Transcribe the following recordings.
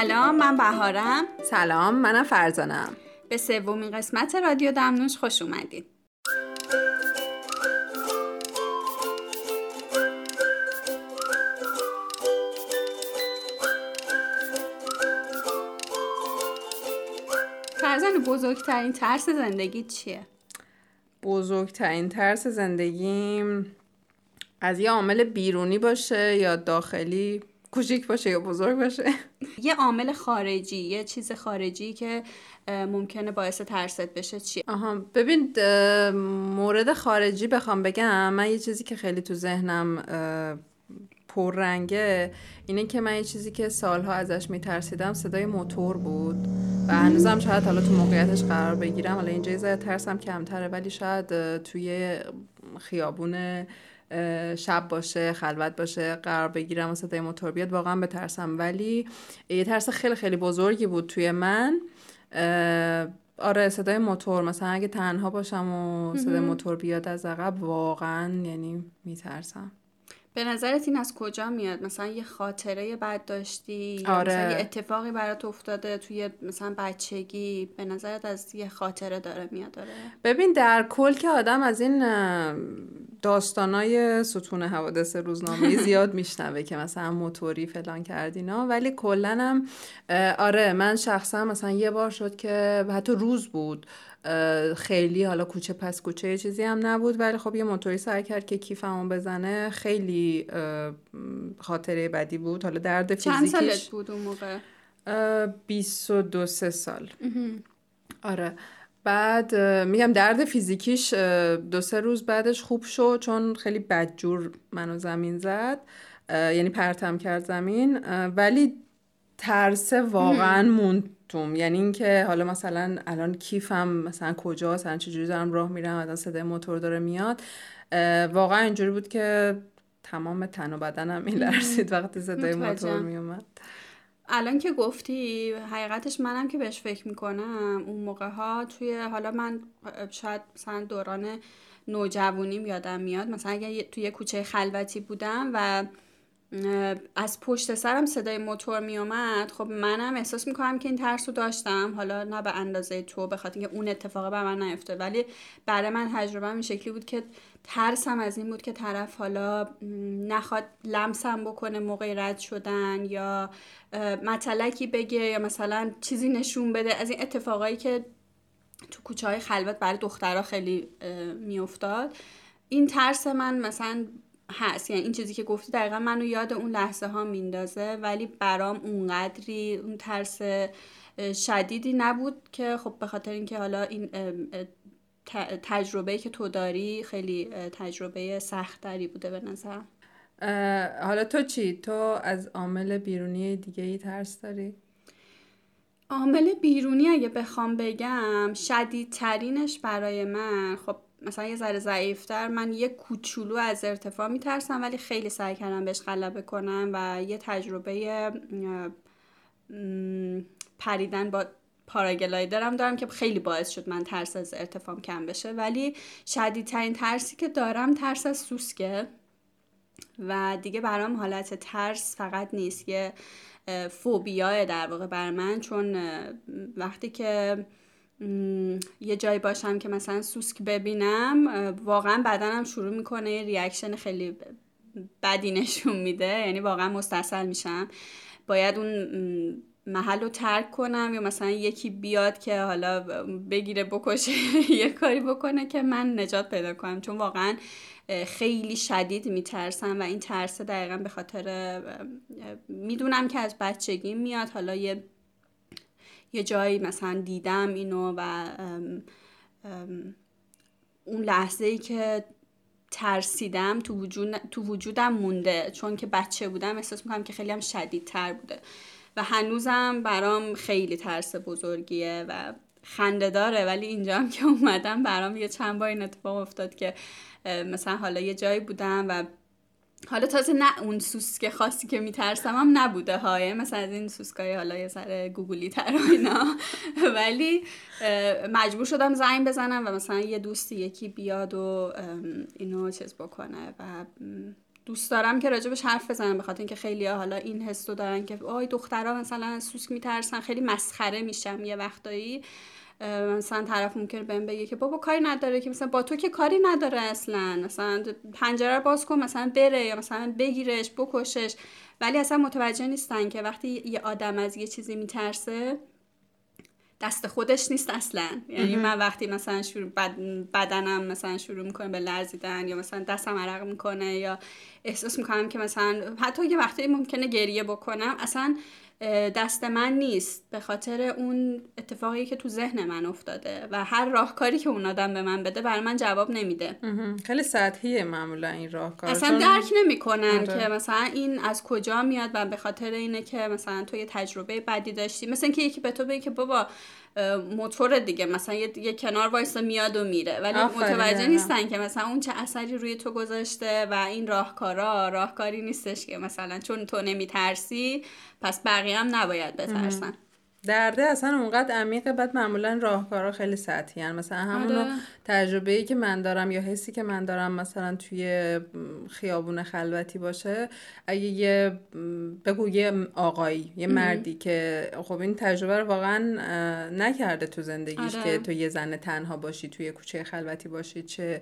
سلام من بهارم. سلام منم فرزانم. به سومین قسمت رادیو دمنوش خوش اومدید فرزان بزرگترین ترس زندگی چیه؟ بزرگترین ترس زندگیم از یه عامل بیرونی باشه یا داخلی کوچیک باشه یا بزرگ باشه. یه عامل خارجی یه چیز خارجی که ممکنه باعث ترست بشه چی آها ببین مورد خارجی بخوام بگم من یه چیزی که خیلی تو ذهنم پررنگه اینه که من یه چیزی که سالها ازش میترسیدم صدای موتور بود و هنوزم شاید حالا تو موقعیتش قرار بگیرم. حالا اینجا یه ترسم کمتره ولی شاید توی خیابون شب باشه خلوت باشه قرار بگیرم و صدای موتور بیاد واقعا بترسم. ولی یه ترس خیلی خیلی بزرگی بود توی من. آره صدای موتور مثلا اگه تنها باشم و صدای موتور بیاد از عقب واقعا یعنی میترسم. به نظرت این از کجا میاد؟ مثلا یه خاطره بد داشتی آره. مثلا یه اتفاقی برات افتاده توی مثلا بچگی؟ به نظرت از یه خاطره داره میاد داره ببین در کل که آدم از این داستانای ستون حوادث روزنامه زیاد میشنوه که مثلا موتوری فلان کردینا ولی کلا هم آره من شخصا مثلا یه بار شد که حتی روز بود. خیلی حالا کوچه پس کوچه یه چیزی هم نبود ولی خب یه موتوری سر کرد که کیفمو بزنه. خیلی خاطره بدی بود. حالا درد فیزیکیش چند سالت بود اون موقع؟ 22 سال. آره. بعد میگم درد فیزیکیش دو سه روز بعدش خوب شد چون خیلی بدجور منو زمین زد. یعنی پرتم کرد زمین. ولی ترس واقعا موندتم یعنی اینکه حالا مثلا الان کیفم مثلا کجاست مثلا چجوری دارم راه میرم الان صدای موتور داره میاد. واقعا اینجوری بود که تمام تن و بدنم میلرزید وقتی صدای موتور میومد الان که گفتی حقیقتش منم که بهش فکر می‌کنم اون موقع ها توی حالا من شاید مثلا دوران نوجوانیم یادم میاد مثلا اگه توی کوچه خلوتی بودم و از پشت سرم صدای موتور میومد خب منم احساس می‌کنم که این ترس رو داشتم. حالا نه به اندازه تو به خاطر اینکه اون اتفاق به من نیفته ولی برای من تجربه این شکلی بود که ترسم از این بود که طرف حالا نخواد لمسم بکنه موقع رد شدن یا مطلکی بگه یا مثلا چیزی نشون بده. از این اتفاقایی که تو کوچه های خلوت برای دخترها خیلی میافتاد. این ترس من مثلا هست یعنی این چیزی که گفتی دقیقا منو یاد اون لحظه ها میندازه ولی برام اونقدری اون ترس شدیدی نبود که خب به خاطر اینکه حالا این تجربه که تو داری خیلی تجربه سختری بوده به نظر حالا تو چی؟ تو از عامل بیرونی دیگه ای ترس داری؟ عامل بیرونی اگه بخوام بگم شدیدترینش برای من خب مثلا یه ذره ضعیفتر من یه کوچولو از ارتفاع میترسم ولی خیلی سعی کردم بهش غلبه کنم و یه تجربه پریدن با پاراگلایدرم دارم که خیلی باعث شد من ترس از ارتفاع کم بشه. ولی شدیدترین ترسی که دارم ترس از سوسکه و دیگه برام حالت ترس فقط نیست یه فوبیاه در واقع بر من چون وقتی که یه جایی باشم که مثلا سوسک ببینم واقعا بدنم شروع می‌کنه یه ریاکشن خیلی بدی نشون میده یعنی واقعا مستصل میشم. باید اون محل رو ترک کنم یا مثلا یکی بیاد که حالا بگیره بکشه یه کاری بکنه که من نجات پیدا کنم. چون واقعا خیلی شدید میترسم و این ترس دقیقا به خاطر می‌دونم که از بچگی میاد. حالا یه یه جایی مثلا دیدم اینو و اون لحظه ای که ترسیدم تو, وجود، تو وجودم مونده. چون که بچه بودم احساس می‌کنم که خیلی هم شدیدتر بوده. و هنوزم برام خیلی ترس بزرگیه و خنده داره. ولی اینجا هم که اومدم برام یه چند بار این اتفاق افتاد که مثلا حالا یه جایی بودم و حالا تازه نه اون سوسک خاصی که میترسم هم نبوده های. مثلا از این سوسکای حالا یه سر گوگلی تر اینا. ولی مجبور شدم زنگ بزنم و مثلا یه دوستی یکی بیاد و اینو چیز بکنه و دوست دارم که راجبش حرف بزنم بخاطر اینکه خیلی حالا این حس دارن که آی دخترها مثلا سوسک میترسن خیلی مسخره میشم یه وقتایی. مثلا طرف ممکنه بهم بگه که بابا کاری نداره که مثلا با تو که کاری نداره اصلا. مثلا پنجره رو باز کن مثلا بره یا مثلا بگیرش بکشش. ولی اصلا متوجه نیستن که وقتی یه آدم از یه چیزی میترسه دست خودش نیست اصلا. یعنی من وقتی مثلا شروع بدنم مثلا شروع می‌کنه به لرزیدن یا مثلا دستم عرق می‌کنه یا احساس می‌کنم که مثلا حتی یه وقتی ممکنه گریه بکنم اصلا دست من نیست به خاطر اون اتفاقی که تو ذهن من افتاده و هر راهکاری که اون آدم به من بده برای من جواب نمیده. خیلی سطحیه معمولا این راهکار. اصلا درک نمی‌کنن آره. که مثلا این از کجا میاد و به خاطر اینه که مثلا تو یه تجربه بدی داشتی. مثلا اینکه یکی به تو بگه که بابا موتور دیگه. مثلا یه, کنار وایسا میاد و میره. ولی متوجه نیستن که مثلا اون چه اثری روی تو گذاشته و این راهکارا راهکاری نیستش که مثلا چون تو نمیترسی پس بقیه هم نباید بترسن. درده اصلا اونقدر عمیقه بعد معمولا راهکارا خیلی سطحی هن. مثلا همون آره. تجربه ای که من دارم یا حسی که من دارم مثلا توی خیابون خلوتی باشه اگه یه بگو یه آقایی یه مردی که خب این تجربه رو واقعا نکرده تو زندگیش آره. که تو یه زن تنها باشی توی کوچه خلوتی باشی چه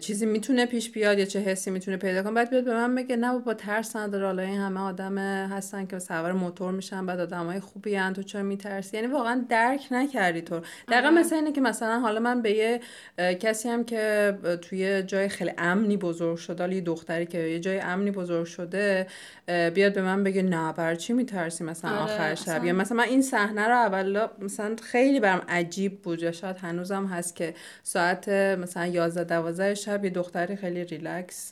چیزی می‌تونه پیش بیاد یا چه حسی می‌تونه پیدا کنه. بعد بیاد به من بگه نه با ترس نداره. حالا این همه آدم هستن که سوار موتور میشن بعد آدمای خوبی ان تو چرا میترسی؟ یعنی واقعا درک نکردی تو. دقیقا مثل اینه که مثلا حالا من به یه کسی هم که توی جای خیلی امنی بزرگ شده یه دختری که یه جای امنی بزرگ شده بیاد به من بگه نه بر چی میترسی مثلا آره، آخر شب؟ یا مثلا من این صحنه رو اولا مثلا خیلی برام عجیب بود. یا شاید هنوزم هست که ساعت مثلا 11 12 شب یه دختری خیلی ریلکس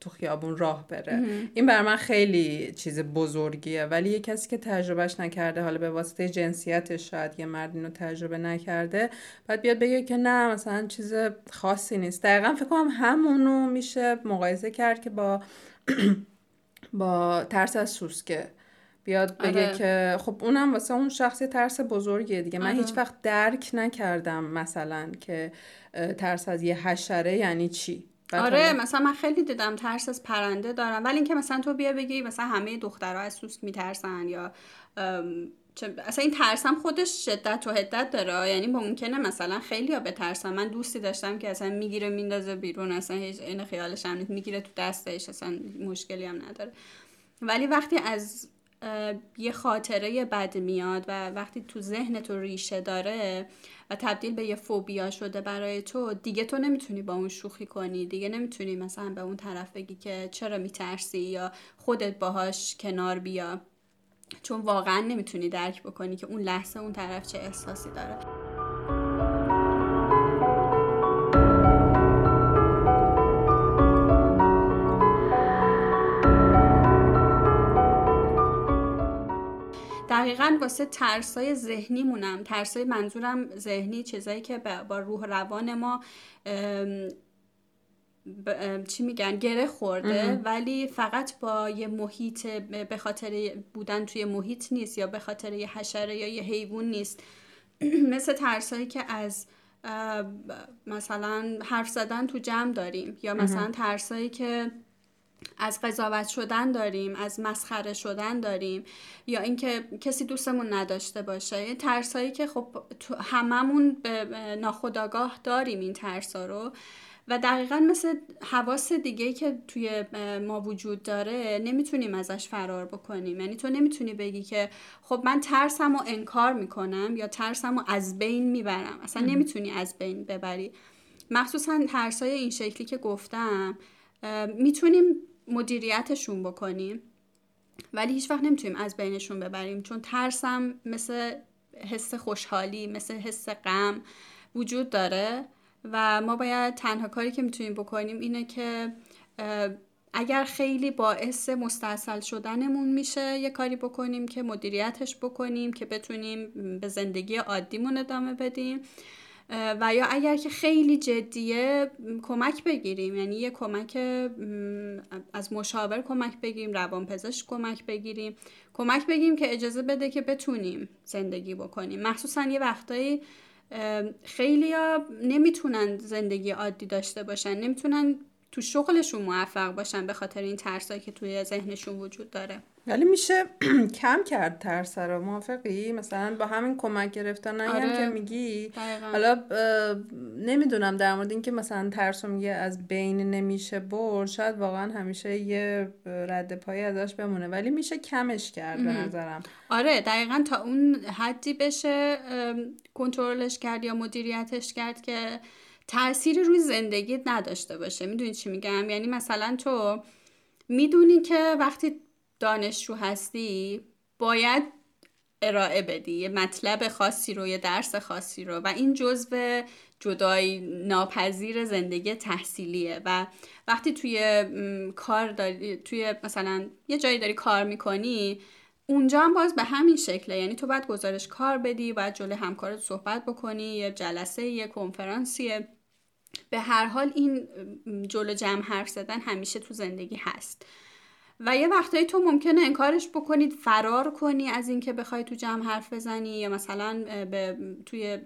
تو خیابون راه بره. این بر من خیلی چیز بزرگیه. ولی یه کسی که تجربهش نکرده حالا به واسطه جنسیتش شاید یه مرد اینو تجربه نکرده بعد بیاد بگه که نه مثلا چیز خاصی نیست. دقیقا فکر کنم همونو میشه مقایسه کرد که با با ترس از سوسکه. بیاد بگه آره. که خب اونم واسه اون شخصی ترس بزرگیه دیگه. من آره. هیچ وقت درک نکردم مثلا که ترس از یه حشره یعنی چی. آره مثلا من خیلی دیدم ترس از پرنده دارم. ولی اینکه مثلا تو بیا بگی مثلا همه دخترها از سوسک میترسن یا اصلا این ترسم خودش شدت و حدت داره. یعنی ممکنه مثلا خیلی ها بترسن. من دوستی داشتم که اصلا می‌گیره میندازه بیرون. اصلا هیچ این خیالش هم می‌گیره تو دستش اصلا مشکلی هم نداره. ولی وقتی از یه خاطره بد میاد و وقتی تو ذهن تو ریشه داره و تبدیل به یه فوبیا شده برای تو دیگه تو نمی‌تونی با اون شوخی کنی دیگه نمی‌تونی مثلا به اون طرف بگی که چرا میترسی یا خودت باهاش کنار بیا. چون واقعا نمی‌تونی درک بکنی که اون لحظه اون طرف چه احساسی داره. دقیقا واسه ترسای ذهنی مونم ترسای منظورم ذهنی چیزایی که با روح روان ما چی میگن گره خورده ولی فقط با یه محیط به خاطر بودن توی محیط نیست یا به خاطر یه حشره یا یه حیوان نیست. مثل ترسایی که از مثلا حرف زدن تو جمع داریم یا مثلا ترسایی که از قضاوت شدن داریم از مسخره شدن داریم یا اینکه کسی دوستمون نداشته باشه. این ترسایی که خب هممون به ناخداگاه داریم این ترسا رو و دقیقا مثل حواس دیگه که توی ما وجود داره نمی‌تونیم ازش فرار بکنیم. یعنی تو نمی‌تونی بگی که خب من ترسم و انکار می‌کنم یا ترسم و از بین می‌برم. اصلا نمی‌تونی از بین ببری. مخصوصا ترسای این شکلی که گفتم می‌تونیم مدیریتشون بکنیم. ولی هیچ وقت نمی‌تونیم از بینشون ببریم چون ترسم مثل حس خوشحالی مثل حس غم وجود داره. و ما باید تنها کاری که می‌تونیم بکنیم اینه که اگر خیلی باعث مستاصل شدنمون میشه یه کاری بکنیم که مدیریتش بکنیم که بتونیم به زندگی عادیمون ادامه بدیم. و یا اگر که خیلی جدیه کمک بگیریم. یعنی یه کمک از مشاور کمک بگیریم روانپزشک کمک بگیریم. کمک بگیریم که اجازه بده که بتونیم زندگی بکنیم. مخصوصا یه وقتایی خیلی ها نمی‌تونن زندگی عادی داشته باشن. نمی‌تونن تو شغلشون موفق باشن به خاطر این ترسایی که توی ذهنشون وجود داره. ولی میشه کم کرد ترس رو موافقی؟ مثلا با همین کمک گرفتن آره. که میگی؟ حالا نمی‌دونم در مورد اینکه مثلا ترس رو میگه از بین نمیشه برد شاید واقعا همیشه یه رد پایی ازش بمونه ولی میشه کمش کرد به نظرم. آره دقیقا تا اون حدی بشه کنترلش کرد یا مدیریتش کرد که تأثیری روی زندگیت نداشته باشه. می‌دونی چی میگم؟ یعنی مثلا تو می‌دونی که وقتی دانشجو هستی باید ارائه بدی یه مطلب خاصی رو یه درس خاصی رو. و این جزء جدای ناپذیر زندگی تحصیلیه. و وقتی توی کار داری توی مثلا یه جایی داری کار می‌کنی اونجا هم باز به همین شکله. یعنی تو باید گزارش کار بدی باید جلوی همکارت صحبت بکنی یه جلسه یه کنفرانسیه. به هر حال این جلو جمع حرف زدن همیشه تو زندگی هست. و یه وقتایی تو ممکنه انکارش بکنید فرار کنی از اینکه بخوای تو جمع حرف بزنی یا مثلا به توی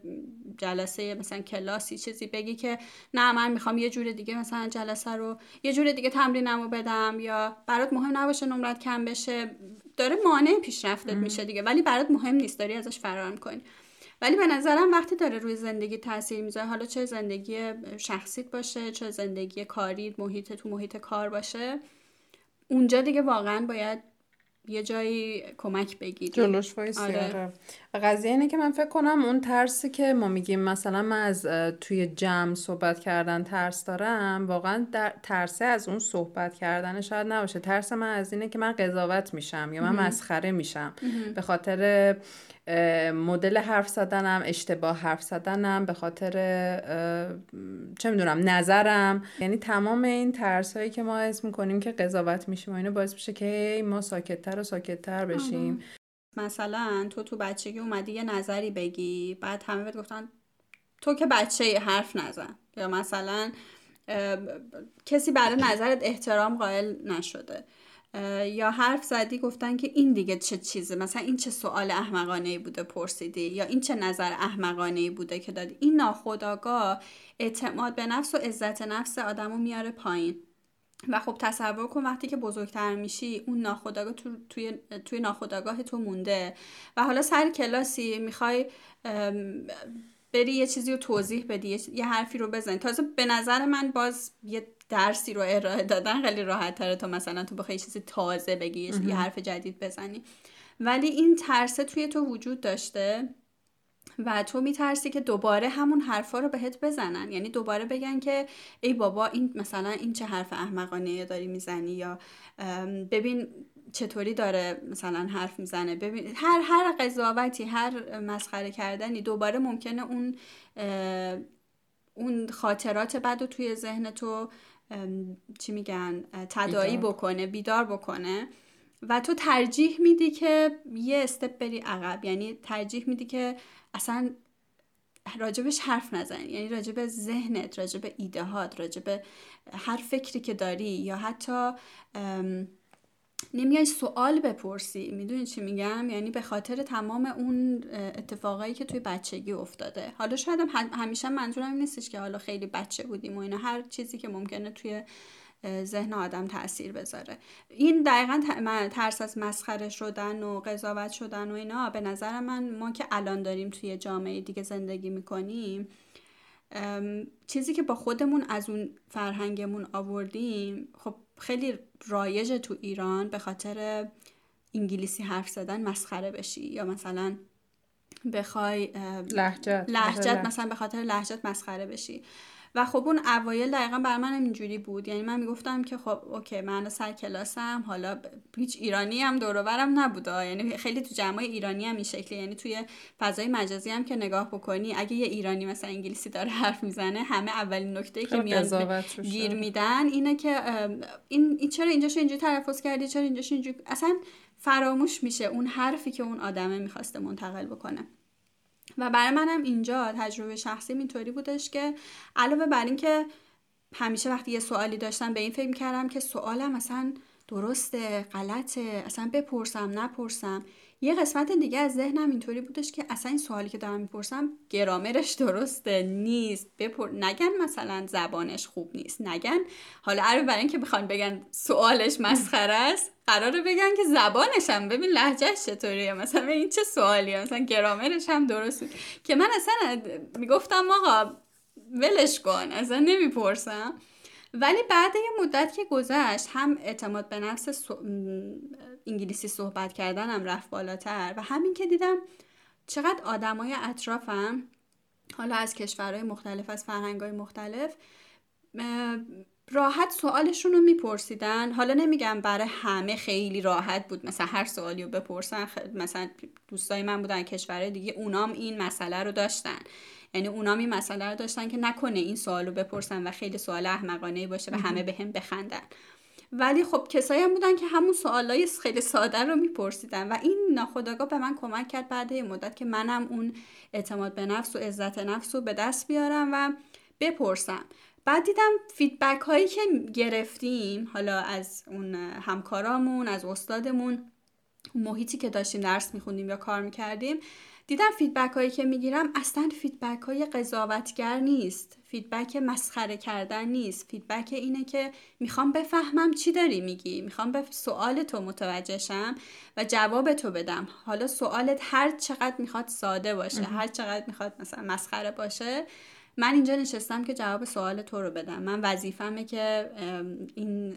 جلسه مثلا کلاسی چیزی بگی که نه من می‌خوام یه جور دیگه مثلا جلسه رو یه جور دیگه تمرینمو بدم یا برات مهم نباشه نمرت کم بشه. داره مانع پیشرفتت میشه دیگه ولی برات مهم نیست داری ازش فرار کنی ولی به نظرم وقتی داره روی زندگی تاثیر می‌ذاره حالا چه زندگی شخصیت باشه چه زندگی کاری محیط تو محیط کار باشه اونجا دیگه واقعا باید یه جایی کمک بگیری. جلوش وایسی. آره. قضیه اینه که من فکر کنم اون ترسی که ما میگیم مثلا من از توی جمع صحبت کردن ترس دارم واقعا در ترسه از اون صحبت کردن شاید نباشه. ترس من از اینه که من قضاوت میشم یا من مسخره میشم. به خاطر مدل حرف زدنم اشتباه حرف زدنم به خاطر چه می‌دونم نظرم. یعنی تمام این ترس هایی که ما اسم می‌کنیم که قضاوت میشیم و اینو باعث میشه که ما ساکتتر و ساکتتر بشیم. مثلا تو تو بچگی اومدی یه نظری بگی بعد همه بهت گفتن تو که بچه حرف نزن. یا مثلا کسی برای نظرت احترام قائل نشده. یا حرف زدی گفتن که این دیگه چه چیزه؟ مثلا این چه سوال احمقانه بوده پرسیدی؟ یا این چه نظر احمقانه بوده که دادی؟ این ناخداگاه اعتماد به نفس و عزت نفس آدمو میاره پایین. و خب تصور کن وقتی که بزرگتر میشی اون ناخداگاه تو، توی, توی ناخداگاه تو مونده. و حالا سر کلاسی می‌خوای بری یه چیزی رو توضیح بدی یه حرفی رو بزنی. تازه به نظر من باز یه درسی رو ارائه دادن خیلی راحت تره تا مثلا تو بخوای چیزی تازه بگی یه حرف جدید بزنی. ولی این ترسه توی تو وجود داشته و تو میترسی که دوباره همون حرفا رو بهت بزنن. یعنی دوباره بگن که ای بابا این مثلا این چه حرف احمقانه داری می‌زنی یا ببین چطوری داره مثلا حرف می‌زنه؟ ببین هر هر قضاوتی هر مسخره کردنی دوباره ممکنه اون اون خاطرات بد توی ذهن تو چی میگن؟ تدایی بکنه بیدار بکنه. و تو ترجیح میدی که یه استپ بری عقب. یعنی ترجیح میدی که اصلا راجبش حرف نزنی. یعنی راجب ذهنت راجب ایدهات راجب هر فکری که داری یا حتی نمیای سوال بپرسی. می‌دونی چی میگم؟ یعنی به خاطر تمام اون اتفاقایی که توی بچگی افتاده. حالا شاید هم همیشه منظورم نیستش که حالا خیلی بچه بودیم و اینا. هر چیزی که ممکنه توی ذهن آدم تاثیر بذاره. این دقیقا ترس از مسخره شدن و قضاوت شدن و اینا به نظر من ما که الان داریم توی جامعه دیگه زندگی می‌کنیم چیزی که با خودمون از اون فرهنگمون آوردیم خب خیلی رایج تو ایران به خاطر انگلیسی حرف زدن مسخره بشی یا مثلا بخوای لحجت لحجت مثلا به خاطر لحجت مسخره بشی. و خب اون اوایل دقیقا بر من اینجوری بود. یعنی من می‌گفتم که خب اوکی من سر کلاسم حالا هیچ ایرانی هم دوروبرم نبوده. یعنی خیلی تو جمعای ایرانی هم این شکلی. یعنی توی فضای مجازی هم که نگاه بکنی اگه یه ایرانی مثلا انگلیسی داره حرف می‌زنه همه اولین نکته که میاد گیر میدن اینه که این, این چرا اینجاشو اینجوری تلفظ کردی؟ چرا اینجاشو اینجوری؟ اصلا فراموش میشه اون حرفی که اون آدمه می‌خواسته منتقل بکنه. و برای منم اینجا تجربه شخصی اینطوری بودش که علاوه بر این که همیشه وقتی یه سوالی داشتم به این فکر کردم که سوالم مثلا درسته غلطه اصلا بپرسم نپرسم. یه قسمت دیگه از ذهنم اینطوری بودش که اصلا این سوالی که دارم می‌پرسم گرامرش درسته نیست. بپر... نگن مثلا زبانش خوب نیست. نگن. حالا عربی برای اینکه بخوان بگن سوالش مسخره است قراره بگن که زبانش هم ببین لهجهش چطوریه. مثلا این چه سوالیه؟ مثلا گرامرش هم درست که من اصلا می‌گفتم آقا ولش کن اصلا نمی‌پرسم. ولی بعد یه مدت که گذشت هم اعتماد به نفس انگلیسی صحبت کردنم رفت بالاتر و همین که دیدم چقدر آدمای اطرافم حالا از کشورهای مختلف از فرهنگهای مختلف راحت سوالشون رو میپرسیدن. حالا نمیگم برای همه خیلی راحت بود. مثلا هر سوالی رو بپرسن مثلا دوستای من بودن کشورهای دیگه اونام این مسئله رو داشتن. یعنی اونام این مسئله رو داشتن که نکنه این سوال رو بپرسن و خیلی سوال احمقانه باشه و همه به هم بخندن. ولی خب کسایی هم بودن که همون سوالای خیلی ساده رو میپرسیدن و این ناخداگاه به من کمک کرد بعد یه مدت که منم اون اعتماد به نفس و عزت نفس رو به دست بیارم و بپرسم. بعد دیدم فیدبک هایی که گرفتیم حالا از اون همکارامون از استادمون محیطی که داشتیم درس میخوندیم یا کار می‌کردیم دیدم feedback هایی که می‌گیرم اصلا feedback های قضاوتگر نیست feedback مسخره کردن نیست. feedback اینه که می‌خوام بفهمم چی داری میگی. می‌خوام به سوال تو متوجه شم و جواب تو بدم. حالا سوالت هر چقدر می‌خواد ساده باشه هر چقدر می‌خواد مثلا مسخره باشه من اینجا نشستم که جواب سوال تو رو بدم. من وظیفمه که این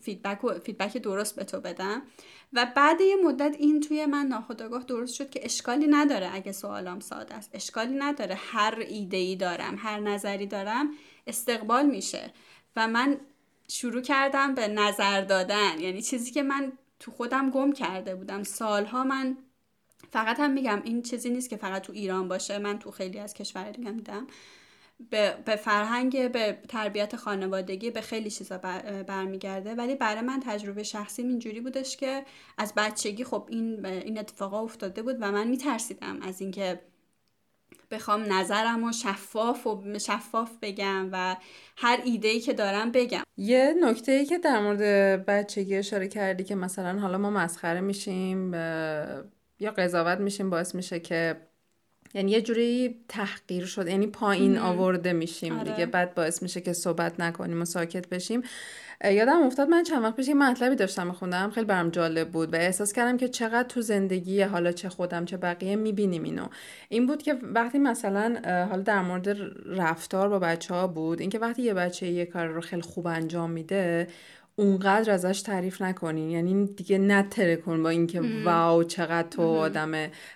feedback, feedback درست به تو بدم. و بعد یه مدت این توی من ناخداگاه درست شد که اشکالی نداره اگه سوالم ساده است. اشکالی نداره. هر ایده ای دارم هر نظری دارم استقبال میشه. و من شروع کردم به نظر دادن. یعنی چیزی که من تو خودم گم کرده بودم. سالها من فقط هم میگم این چیزی نیست که فقط تو ایران باشه. من تو خیلی از کشور دیگه میدم. به, به فرهنگ به تربیت خانوادگی به خیلی چیزا برمیگرده. ولی برای من تجربه شخصی اینجوری بودش که از بچگی خب این این اتفاقا افتاده بود و من میترسیدم از اینکه بخوام نظرم و شفاف و شفاف بگم و هر ایده ای که دارم بگم. یه نکته ای که در مورد بچگی اشاره کردی که مثلا حالا ما مسخره میشیم یا قضاوت میشیم باعث میشه که یعنی یه جوری تحقیر شد یعنی پایین آورده میشیم آره. دیگه بعد باعث میشه که صحبت نکنیم و ساکت بشیم. یادم افتاد من چند وقت پیش یه مطلبی داشتم میخوندم خیلی برام جالب بود و احساس کردم که چقدر تو زندگی حالا چه خودم چه بقیه می‌بینیم اینو. این بود که وقتی مثلا حالا در مورد رفتار با بچه ها بود اینکه وقتی یه بچه یه کار رو خیلی خوب انجام میده اونقدر ازش تعریف نکنین یعنی دیگه نتره کن با اینکه واو چقدر تو آدم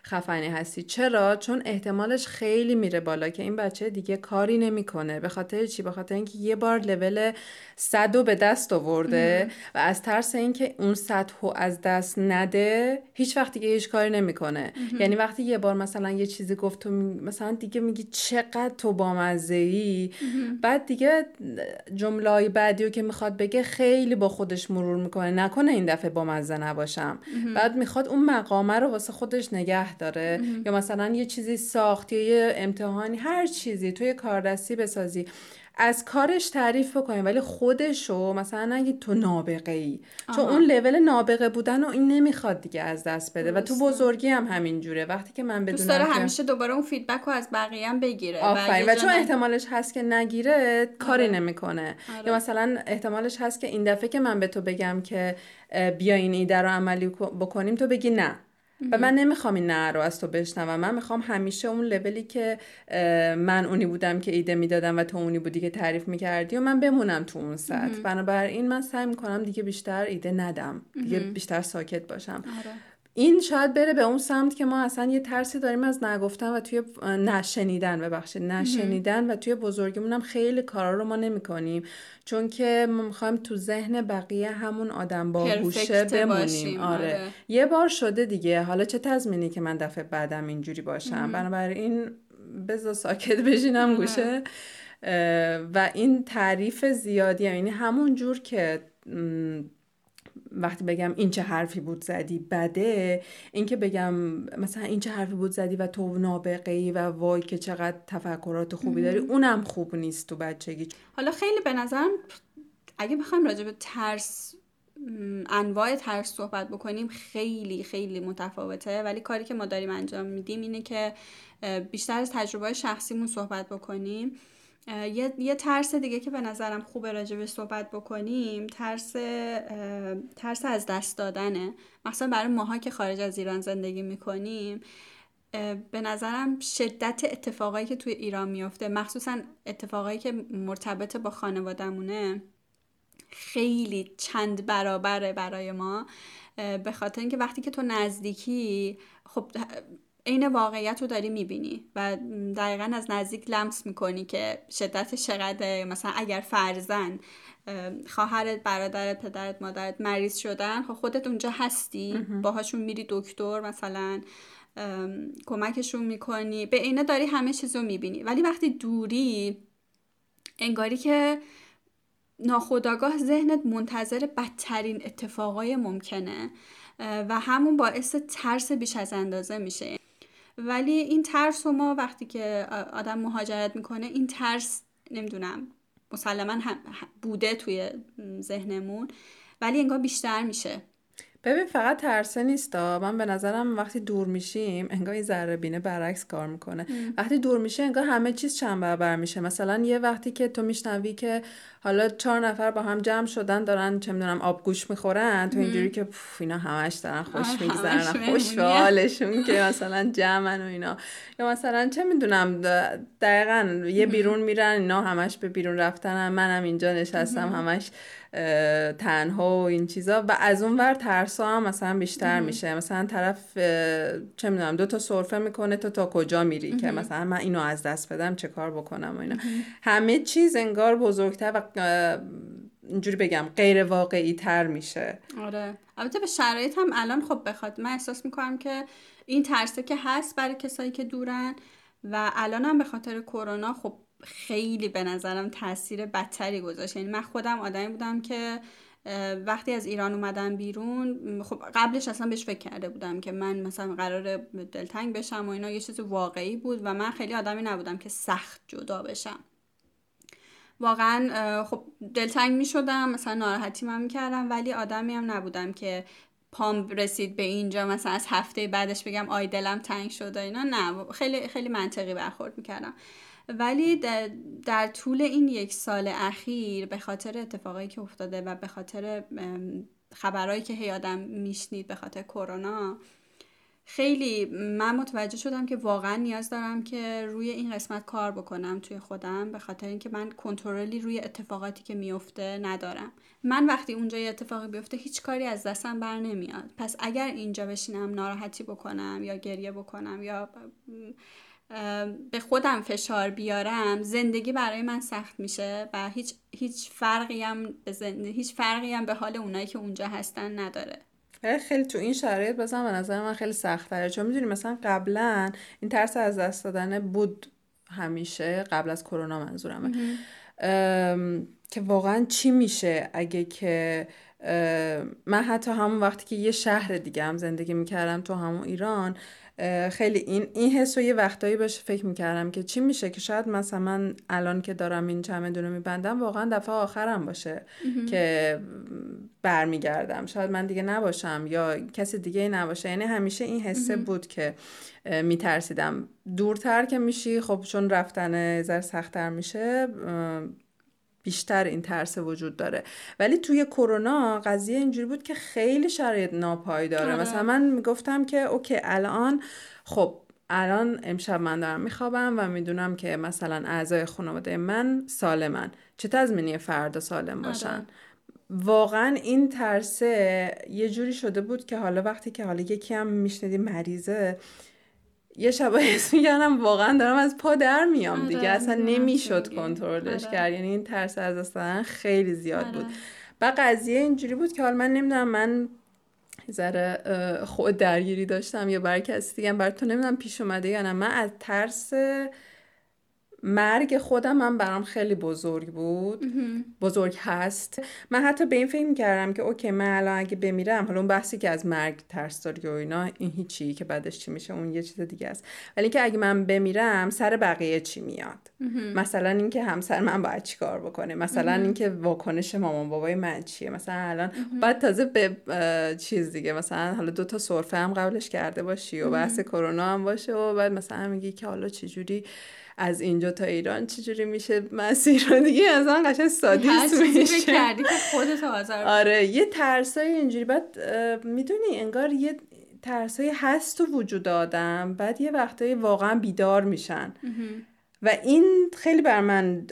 خفنی هستی. چرا؟ چون احتمالش خیلی میره بالا که این بچه دیگه کاری نمی‌کنه. به خاطر چی؟ به خاطر اینکه یه بار لول صد به دست آورده و از ترس اینکه اون صد از دست نده هیچ وقت دیگه هیچ کاری نمی‌کنه. یعنی وقتی یه بار مثلا یه چیزی گفت تو مثلا دیگه میگی چقدر تو بامزه ای بعد دیگه جمله بعدی رو که می‌خواد بگه خیلی با خودش مرور می‌کنه. نکنه این دفعه با مزه نباشم. بعد می‌خواد اون مقامه رو واسه خودش نگه داره. یا مثلا یه چیزی ساخت یا یه امتحانی هر چیزی توی کاردستی بسازی. از کارش تعریف بکنیم ولی خودشو مثلا نگید تو نابغه ای چون اون لول نابغه بودن و این نمی‌خواد دیگه از دست بده و تو بزرگی هم همین جوره. وقتی که من بدونم دوست داره همیشه دوباره اون فیدبک رو از بقیه هم بگیره آفرین. و, چون احتمالش هست که نگیره کاری آره. نمی‌کنه. آره. یا مثلا احتمالش هست که این دفعه که من به تو بگم که بیا این ایده رو عملی بکنیم تو بگی نه. و من نمی‌خوام این نه رو از تو بشنوم. من می‌خوام همیشه اون لولی که من اونی بودم که ایده می‌دادم و تو اونی بودی که تعریف می‌کردی و من بمونم تو اون سطح. بنابراین من سعی می‌کنم دیگه بیشتر ایده ندم. دیگه بیشتر ساکت باشم. آره. این شاید بره به اون سمت که ما اصلا یه ترسی داریم از نگفتن و توی نشنیدن ببخشید نشنیدن و توی بزرگیمون هم خیلی کارا رو ما نمی‌کنیم. چون که ما می‌خوایم تو ذهن بقیه همون آدم باهوشه بمونیم. آره. آره. یه بار شده دیگه. حالا چه تضمینی که من دفعه بعدم اینجوری باشم؟ بنابراین بذار ساکت بشینم. گوشه. و این تعریف زیادی یعنی همون جور که وقتی بگم این چه حرفی بود زدی بده اینکه بگم مثلا این چه حرفی بود زدی و تو نابغه و وای که چقدر تفکرات خوبی داری اونم خوب نیست تو بچگی. حالا خیلی به نظرم اگه بخوایم راجع به ترس انواع ترس صحبت بکنیم خیلی خیلی متفاوته. ولی کاری که ما داریم انجام میدیم اینه که بیشتر از تجربه شخصیمون صحبت بکنیم. یه،, یه ترس دیگه که به نظرم خوبه راجبش صحبت بکنیم ترس ترس از دست دادنه. مثلا برای ماها که خارج از ایران زندگی می‌کنیم. به نظرم شدت اتفاقایی که توی ایران میفته مخصوصا اتفاقایی که مرتبط با خانوادهمونه خیلی چند برابره برای ما. به خاطر اینکه وقتی که تو نزدیکی خب عین واقعیت رو داری می‌بینی و دقیقا از نزدیک لمس می‌کنی که شدت چقدر مثلا اگر فرزن خواهرت برادرت پدرت مادرت مریض شدن خب خودت اونجا هستی باهاشون میری دکتر مثلا کمکشون می‌کنی به اینه داری همه چیز رو می‌بینی. ولی وقتی دوری انگاری که ناخداگاه ذهنت منتظر بدترین اتفاقای ممکنه و همون باعث ترس بیش از اندازه میشه. ولی این ترس ما وقتی که آدم مهاجرت می‌کنه این ترس نمی‌دونم مسلما بوده توی ذهنمون ولی انگار بیشتر میشه. ببین فقط ترسه نیست من به نظرم وقتی دور میشیم انگار این ذره بینه برعکس کار می‌کنه. وقتی دور میشه انگار همه چیز چند برابر میشه. مثلا یه وقتی که تو میشنوی که حالا چهار نفر با هم جمع شدن دارن چه می‌دونم آبگوش می‌خورن تو اینجوری که اینا همش دارن خوش میگذرن خوشحالشون که مثلا جمعن و اینا. یا مثلا چه می‌دونم دقیقا یه بیرون میرن اینا همش به بیرون رفتن منم اینجا نشستم همش تنها و این چیزا. و از اون ور ترس هم مثلا بیشتر میشه. مثلا طرف چه می‌دونم دو تا سرفه می‌کنه تو تا کجا میری که مثلا من اینو از دست بدم چه کار بکنم و اینا. همه چیز انگار بزرگتر و اینجوری بگم غیر واقعی تر میشه. آره. البته به شرایط هم الان خب بخواد. من احساس می‌کنم که این ترسه که هست برای کسایی که دورن و الان هم به خاطر کرونا خب خیلی به نظرم تاثیر بدتری گذاشت. یعنی من خودم آدمی بودم که وقتی از ایران اومدم بیرون خب قبلش اصلا بهش فکر کرده بودم که من مثلا قرار دلتنگ بشم و اینا یه چیز واقعی بود و من خیلی آدمی نبودم که سخت جدا بشم. واقعا خب دلتنگ می شدم مثلا ناراحتی من می‌کردم ولی آدمی هم نبودم که پام رسید به اینجا مثلا از هفته بعدش بگم آی دلم تنگ شده اینا. نه خیلی خیلی منطقی برخورد می‌کردم. ولی در طول این یک سال اخیر به خاطر اتفاقایی که افتاده و به خاطر خبرهایی که هی آدم میشنید به خاطر کرونا خیلی من متوجه شدم که واقعا نیاز دارم که روی این قسمت کار بکنم توی خودم به خاطر اینکه من کنترلی روی اتفاقاتی که میفته ندارم. من وقتی اونجا یه اتفاقی بیفته هیچ کاری از دستم بر نمیاد. پس اگر اینجا بشینم ناراحتی بکنم یا گریه بکنم یا به خودم فشار بیارم زندگی برای من سخت میشه و هیچ هیچ فرقی هم به هیچ فرقی هم به حال اونایی که اونجا هستن نداره. خیلی تو این شرایط بازم به نظر من خیلی سخت چون می‌دونی مثلا قبلا این ترس از دست دادن بود همیشه قبل از کرونا منظورمه. که واقعا چی میشه اگه که من حتی همون وقتی که یه شهر دیگه هم زندگی می‌کردم تو همون ایران خیلی این این حس یه وقتایی بهش فکر می‌کردم که چی میشه که شاید مثلا من الان که دارم این چمدون رو میبندم واقعا دفعه آخرم باشه که برمیگردم. شاید من دیگه نباشم یا کسی دیگه نباشه. یعنی همیشه این حسه بود که میترسیدم. دورتر که میشی خب چون رفتن زر سختتر میشه بیشتر این ترس وجود داره ولی توی کرونا قضیه اینجوری بود که خیلی شرایط ناپایداره آره. مثلا من می‌گفتم که اوکی الان خب الان امشب من دارم میخوابم و می‌دونم که مثلا اعضای خانواده من سالمن چه تضمینی فردا سالم آره. باشن واقعا این ترسه یه جوری شده بود که حالا وقتی که حالا یکی هم میشنیدی مریضه یه شب حس می‌کردم واقعا دارم از پا در میام آره، دیگه. اصلا نمی‌شد کنترلش آره. کرد. یعنی این ترس از دست خیلی زیاد بود. آره. و قضیه اینجوری بود که حالا من نمی‌دونم من ذره خود درگیری داشتم یا برای کسی دیگه. بر تو نمی‌دونم پیش اومده یا نه. من از ترس مرگ خودم من برام خیلی بزرگ بود. بزرگ هست. من حتی به این فکر کردم که اوکی من الان اگه بمیرم حالا اون بحثی که از مرگ ترس داری و اینا این هیچی که بعدش چی میشه اون یه چیز دیگه است. ولی اینکه اگه من بمیرم سر بقیه چی میاد؟ مثلا اینکه همسر من باید چیکار بکنه؟ مثلا اینکه واکنش مامان بابای من چیه؟ مثلا الان بعد تازه به چیز دیگه مثلا حالا دو تا سرفه هم قبلش کرده باشی و بحث کرونا هم باشه و بعد مثلا میگی که حالا چجوری از اینجا تا ایران چجوری میشه مسیر رو دیگه؟ از آن قشنگ سادیس میشه. کردی که خودت آره یه ترسای اینجوری. بعد می‌دونی انگار یه ترسای هست و وجود آدم. بعد یه وقتایی واقعا بیدار میشن. و این خیلی بر من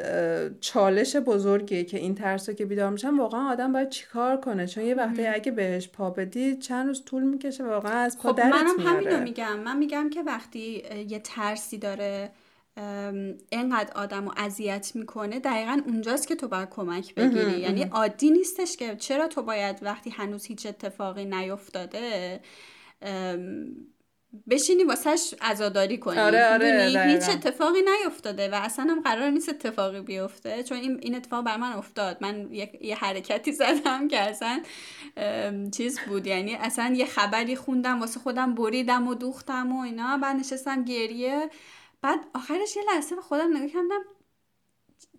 چالش بزرگیه که این ترس که بیدار میشن. واقعا آدم باید چیکار کنه؟ چون یه وقتی اگه بهش پا بدی چند روز طول می‌کشه واقعا از پا خب منم همینو میگم. من میگم که وقتی یه ترسی داره انقدر آدم رو اذیت می‌کنه دقیقا اونجاست که تو باید کمک بگیری. یعنی عادی نیستش که چرا تو باید وقتی هنوز هیچ اتفاقی نیفتاده بشینی واسهش عزاداری کنی. آره آره هیچ اتفاقی نیفتاده و اصلا هم قرار نیست اتفاقی بیفته چون این, این اتفاق بر من افتاد. من یه, یه حرکتی زدم که اصلا چیز بود. یعنی اصلا یه خبری خوندم واسه خودم بریدم و دوختم و اینا. بعد نشستم گریه. بعد آخرش یه لحظه به خودم نگاه کردم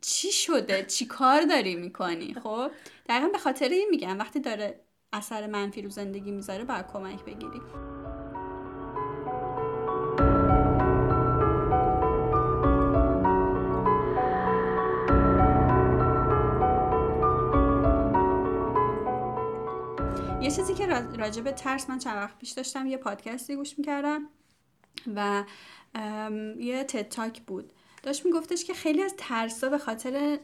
چی شده؟ چی کار داری می‌کنی؟ خب دقیقا به خاطر این میگم. وقتی داره اثر منفی رو زندگی می‌ذاره باید کمک بگیری. یه چیزی که راجع ترس من چند وقت پیش داشتم یه پادکستی گوش می‌کردم. و یه تتاک بود. داشت میگفتش که خیلی از ترسا به خاطر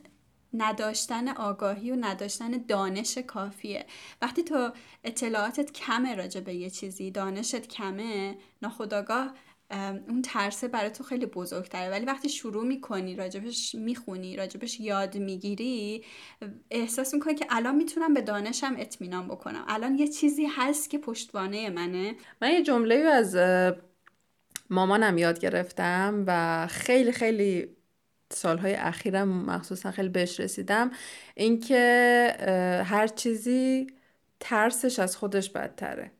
نداشتن آگاهی و نداشتن دانش کافیه. وقتی تو اطلاعاتت کمه راجع به یه چیزی دانشت کمه ناخداگاه اون ترسه برای تو خیلی بزرگتره. ولی وقتی شروع می‌کنی راجبش می‌خونی راجبش یاد می‌گیری احساس می‌کنی که الان می‌تونم به دانشم اطمینان بکنم. الان یه چیزی هست که پشتوانه منه. من یه جمله از مامانم یاد گرفتم و خیلی خیلی سالهای اخیرم مخصوصا خیلی بهش رسیدم. اینکه هر چیزی ترسش از خودش بدتره.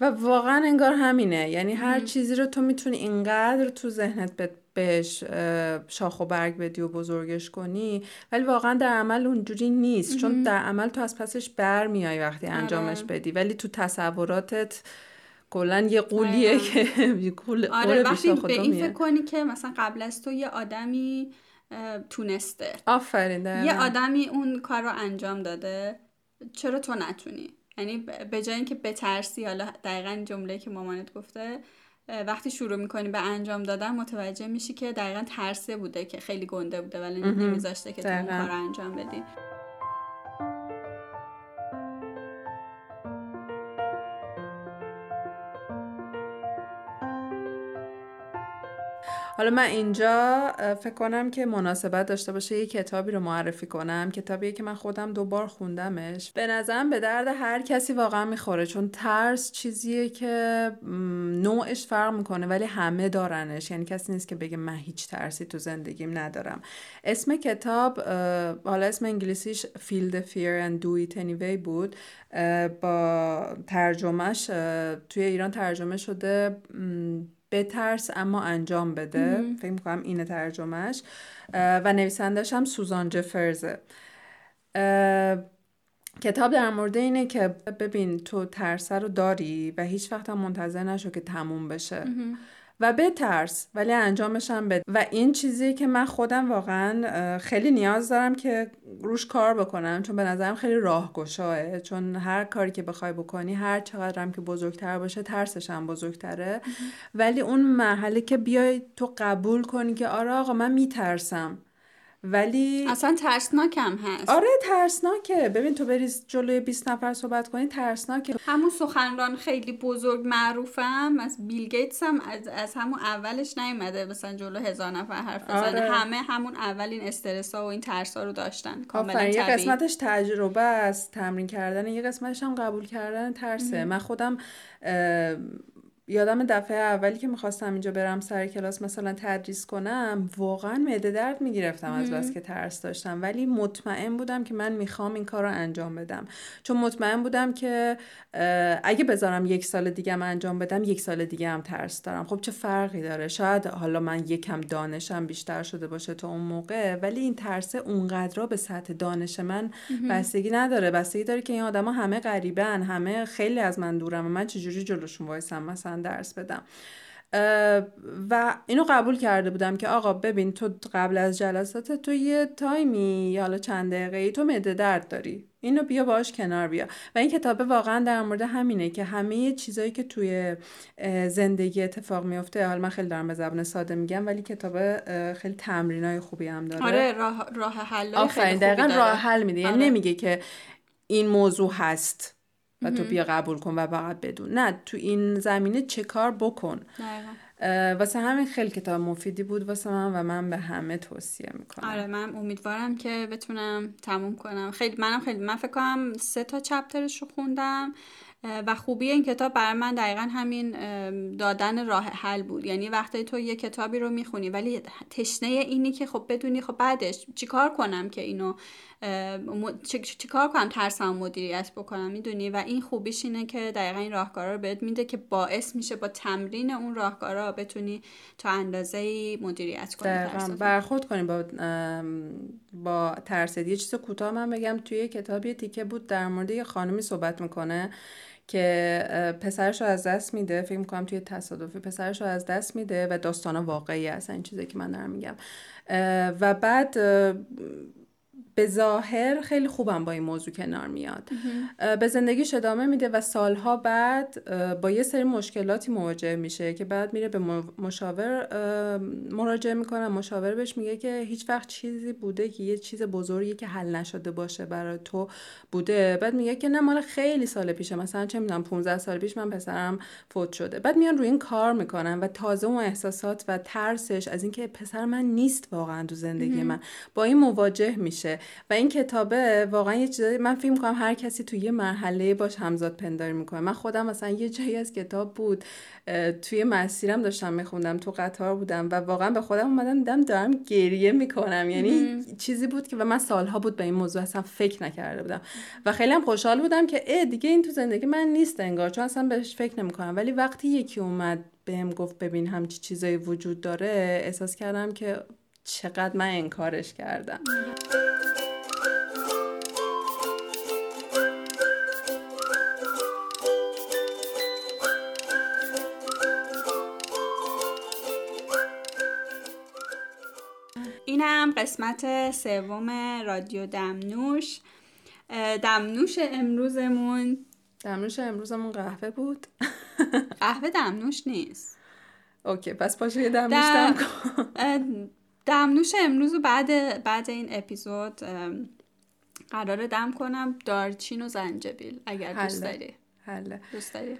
و واقعا انگار همینه. یعنی هر چیزی رو تو می‌تونی اینقدر تو ذهنت بهش شاخ و برگ بدی و بزرگش کنی ولی واقعا در عمل اونجوری نیست. چون در عمل تو از پسش بر میای وقتی انجامش آره. بدی. ولی تو تصوراتت کلا یه قولیه آره. که قول آره وقتی به این فکر کنی که مثلا قبل از تو یه آدمی تونسته. آفرین یه آدمی اون کار رو انجام داده چرا تو نتونی؟ یعنی به جای اینکه بترسی حالا دقیقا جمله که مامانت گفته وقتی شروع می‌کنی به انجام دادن متوجه میشی که دقیقا ترسه بوده که خیلی گنده بوده ولی نمیذاشته که تو اون کار انجام بدی. حالا من اینجا فکر کنم که مناسبت داشته باشه یه کتابی رو معرفی کنم. کتابیه که من خودم دوبار خوندمش. به نظرم به درد هر کسی واقعا می‌خوره چون ترس چیزیه که نوعش فرق می‌کنه ولی همه دارنش. یعنی کسی نیست که بگه من هیچ ترسی تو زندگیم ندارم. اسم کتاب حالا اسم انگلیسیش Feel the Fear and Do It Anyway بود. با ترجمهش توی ایران ترجمه شده بترس اما انجام بده. فکر می‌کنم اینه ترجمهش. و نویسندش هم سوزان جفرزه. کتاب در مورد اینه که ببین تو ترسه رو داری و هیچ وقت هم منتظر نشو که تموم بشه. و بترس ولی انجامش هم بده. و این چیزی که من خودم واقعا خیلی نیاز دارم که روش کار بکنم چون به نظرم خیلی راهگشاه چون هر کاری که بخوای بکنی هر چقدرم که بزرگتر باشه ترسش هم بزرگتره. ولی اون محله که بیای تو قبول کنی که آره آقا من میترسم. ولی اصلا ترسناکم هست. آره ترسناکه. ببین تو بری جلوی 20 نفر صحبت کنی ترسناکه. همون سخنران خیلی بزرگ معروفم از بیل گیتس هم از, از همون اولش نیومده مثلا جلو هزار نفر حرف بزنه. آره. همه همون اول این استرس ها و این ترس ها رو داشتن. کاملا یه قسمتش تجربه است. تمرین کردن یه قسمتش هم قبول کردن ترسه. من خودم یادم دفعه اولی که می‌خواستم اینجا برم سر کلاس مثلا تدریس کنم واقعا معده درد می‌گرفتم از بس که ترس داشتم. ولی مطمئن بودم که من می‌خوام این کار رو انجام بدم. چون مطمئن بودم که اگه بذارم یک سال دیگه هم انجام بدم یک سال دیگه هم ترس دارم. خب چه فرقی داره؟ شاید حالا من یکم دانشم بیشتر شده باشه تا اون موقع ولی این ترس اونقدر به سطح دانش من بستگی نداره. بستگی داره که این آدما همه غریبن همه خیلی از من دورم و من چجوری جلوشون وایسم؟ مثلا درس بدم. و اینو قبول کرده بودم که آقا ببین تو قبل از جلسات تو یه تایمی یا حالا چند دقیقه ای تو مده درد داری. اینو بیا باش کنار بیا. و این کتابه واقعا در مورد همینه که همه چیزایی که توی زندگی اتفاق میفته حالا من خیلی دارم به زبان ساده میگم ولی کتاب خیلی تمرینای خوبی هم داره. آره راه, راه حل آفرین دقیقا راه حل میده. یعنی آره. نمیگه که این موضوع هست. و تو بیا قبول کن و فقط بدون. نه تو این زمینه چه کار بکن. واسه همین خیلی کتاب مفیدی بود واسه من و من به همه توصیه می‌کنم. آره من امیدوارم که بتونم تموم کنم. خیلی منم خیلی من فکر کنم سه تا چپترش رو خوندم و خوبی این کتاب برای من دقیقا همین دادن راه حل بود. یعنی وقتی تو یه کتابی رو می‌خونی ولی تشنه اینی که خب بدونی خب بعدش چیکار کنم که اینو چیکار کنم ترسم مدیریت بکنم می‌دونی؟ و این خوبیش اینه که دقیقا این راهکارا رو بهت میده که باعث میشه با تمرین اون راهکارا بتونی تا اندازه مدیریت کنی برخورد کنی با با ترسدی یه چیز کوتاه من بگم توی کتابی تیکه بود در مورد یه خانمی صحبت می‌کنه که پسرش رو از دست میده. فکر می‌کنم توی تصادفی پسرش رو از دست میده و داستان واقعی هست این چیزی که من دارم میگم. و بعد به ظاهر خیلی خوبم با این موضوع کنار میاد. به زندگیش ادامه میده و سالها بعد با یه سری مشکلاتی مواجه میشه که بعد میره به مشاور مراجعه می‌کنه. مشاور بهش میگه که هیچ وقت چیزی بوده که یه چیز بزرگی که حل نشده باشه برای تو بوده. بعد میگه که نه مال خیلی سال پیشه. مثلا چه می‌دونم 15 سال پیش من پسرم فوت شده. بعد میان روی این کار می‌کنن و تازه اون احساسات و ترسش از اینکه پسر من نیست واقعا تو زندگی من. با این مواجه میشه. و این کتابه واقعا یه چیزایی من فکر می‌کنم هر کسی توی یه مرحله باش همزاد پنداری می‌کنه. من خودم مثلا یه جایی از کتاب بود توی مسیرم داشتم میخوندم تو قطار بودم و واقعا به خودم اومدم دیدم دارم گریه می‌کنم. یعنی چیزی بود که و من سالها بود به این موضوع اصلا فکر نکرده بودم. و خیلی هم خوشحال بودم که اه دیگه این تو زندگی من نیست انگار چون اصلا بهش فکر نمی‌کنم. ولی وقتی یکی اومد بهم گفت ببین همچی چیزایی وجود داره احساس کردم که چقدر من انکارش کردم. اینم قسمت سوم رادیو دمنوش. دمنوش امروزمون. دمنوش امروزمون قهوه بود. قهوه دمنوش نیست. اوکی پس باشه یه دمنوش دم دمنوش امروز بعد بعد این اپیزود قرار دم کنم. دارچین و زنجبیل اگر دوست داری. حله. دوست داری.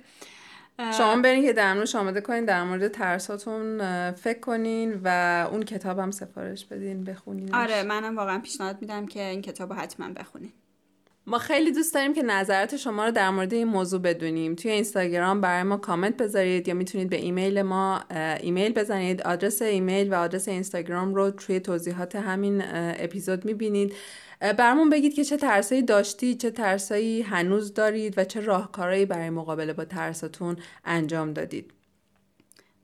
شما برین که دمنوش آماده کنین در مورد ترساتون فکر کنین و اون کتاب هم سفارش بدین بخونین. آره منم واقعا پیشنهاد میدم که این کتاب حتما بخونین. ما خیلی دوست داریم که نظرات شما رو در مورد این موضوع بدونیم. توی اینستاگرام برای ما کامنت بذارید یا می‌تونید به ایمیل ما ایمیل بزنید. آدرس ایمیل و آدرس اینستاگرام رو توی توضیحات همین اپیزود می‌بینید. برامون بگید که چه ترسایی داشتی چه ترسایی هنوز دارید و چه راهکارهایی برای مقابله با ترساتون انجام دادید.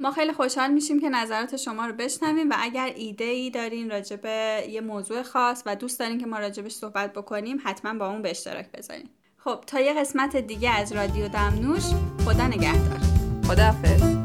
ما خیلی خوشحال میشیم که نظرات شما رو بشنویم و اگر ایده ای دارین راجع به یه موضوع خاص و دوست دارین که ما راجبش صحبت بکنیم حتما با اون به اشتراک بذارین. خب تا یه قسمت دیگه از رادیو دمنوش خدا نگهدار. خداحافظ.